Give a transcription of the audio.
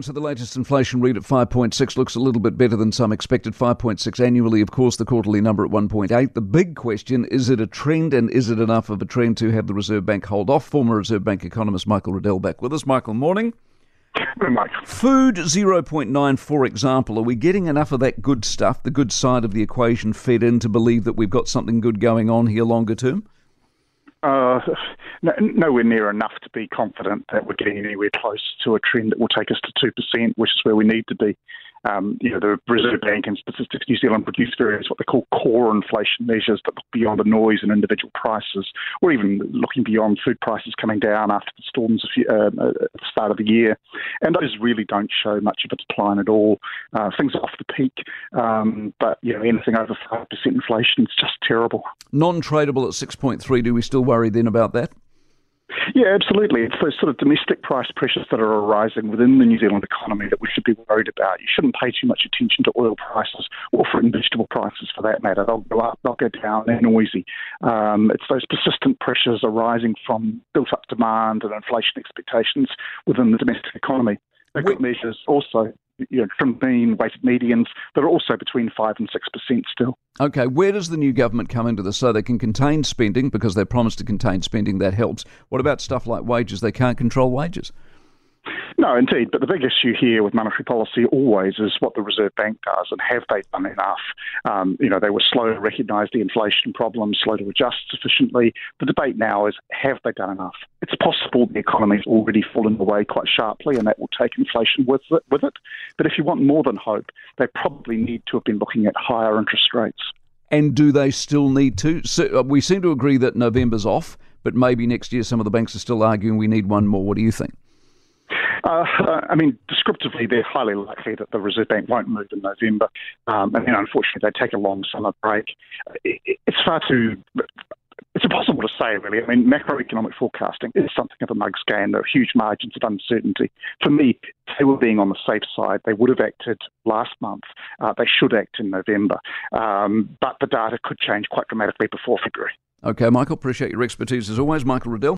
So the latest inflation read at 5.6 looks a little bit better than some expected. 5.6 annually, of course, the quarterly number at 1.8. The big question is it a trend and is it enough of a trend to have the Reserve Bank hold off? Former Reserve Bank economist Michael Reddell back with us. Michael, morning. Good morning. Food 0.9, for example. Are we getting enough of that good stuff, the good side of the equation, fed in to believe that we've got something good going on here longer term? Uh, no, nowhere near enough to be confident that we're getting anywhere close to a trend that will take us to 2%, which is where we need to be. Um, you know, the Reserve Bank and Statistics New Zealand produce various what they call core inflation measures that look beyond the noise in individual prices, or even looking beyond food prices coming down after the storms uh, at the start of the year. And those really don't show much of a decline at all. Uh, things off the peak, um, but you know, anything over five percent inflation is just terrible. Non-tradable at six point three. Do we still worry then about that? Yeah, absolutely. It's those sort of domestic price pressures that are arising within the New Zealand economy that we should be worried about. You shouldn't pay too much attention to oil prices or fruit and vegetable prices for that matter. They'll go up, they'll go down, they're noisy. Um, it's those persistent pressures arising from built up demand and inflation expectations within the domestic economy. They've got measures also you know, trim mean weighted medians that are also between 5 and 6% still. Okay, where does the new government come into this? So they can contain spending because they promised to contain spending, that helps. What about stuff like wages? They can't control wages. No, indeed. But the big issue here with monetary policy always is what the Reserve Bank does and have they done enough? Um, you know, they were slow to recognise the inflation problem, slow to adjust sufficiently. The debate now is have they done enough? It's possible the economy's already fallen away quite sharply and that will take inflation with it, with it. But if you want more than hope, they probably need to have been looking at higher interest rates. And do they still need to? So uh, we seem to agree that November's off, but maybe next year some of the banks are still arguing we need one more. What do you think? Uh, I mean, descriptively, they're highly likely that the Reserve Bank won't move in November, um, and then unfortunately they take a long summer break. It's far too it's impossible to say, really. I mean, macroeconomic forecasting is something of a mug's game. There are huge margins of uncertainty. For me, they were being on the safe side, they would have acted last month. Uh, they should act in November. Um, but the data could change quite dramatically before February. Okay, Michael, appreciate your expertise as always. Michael Reddell.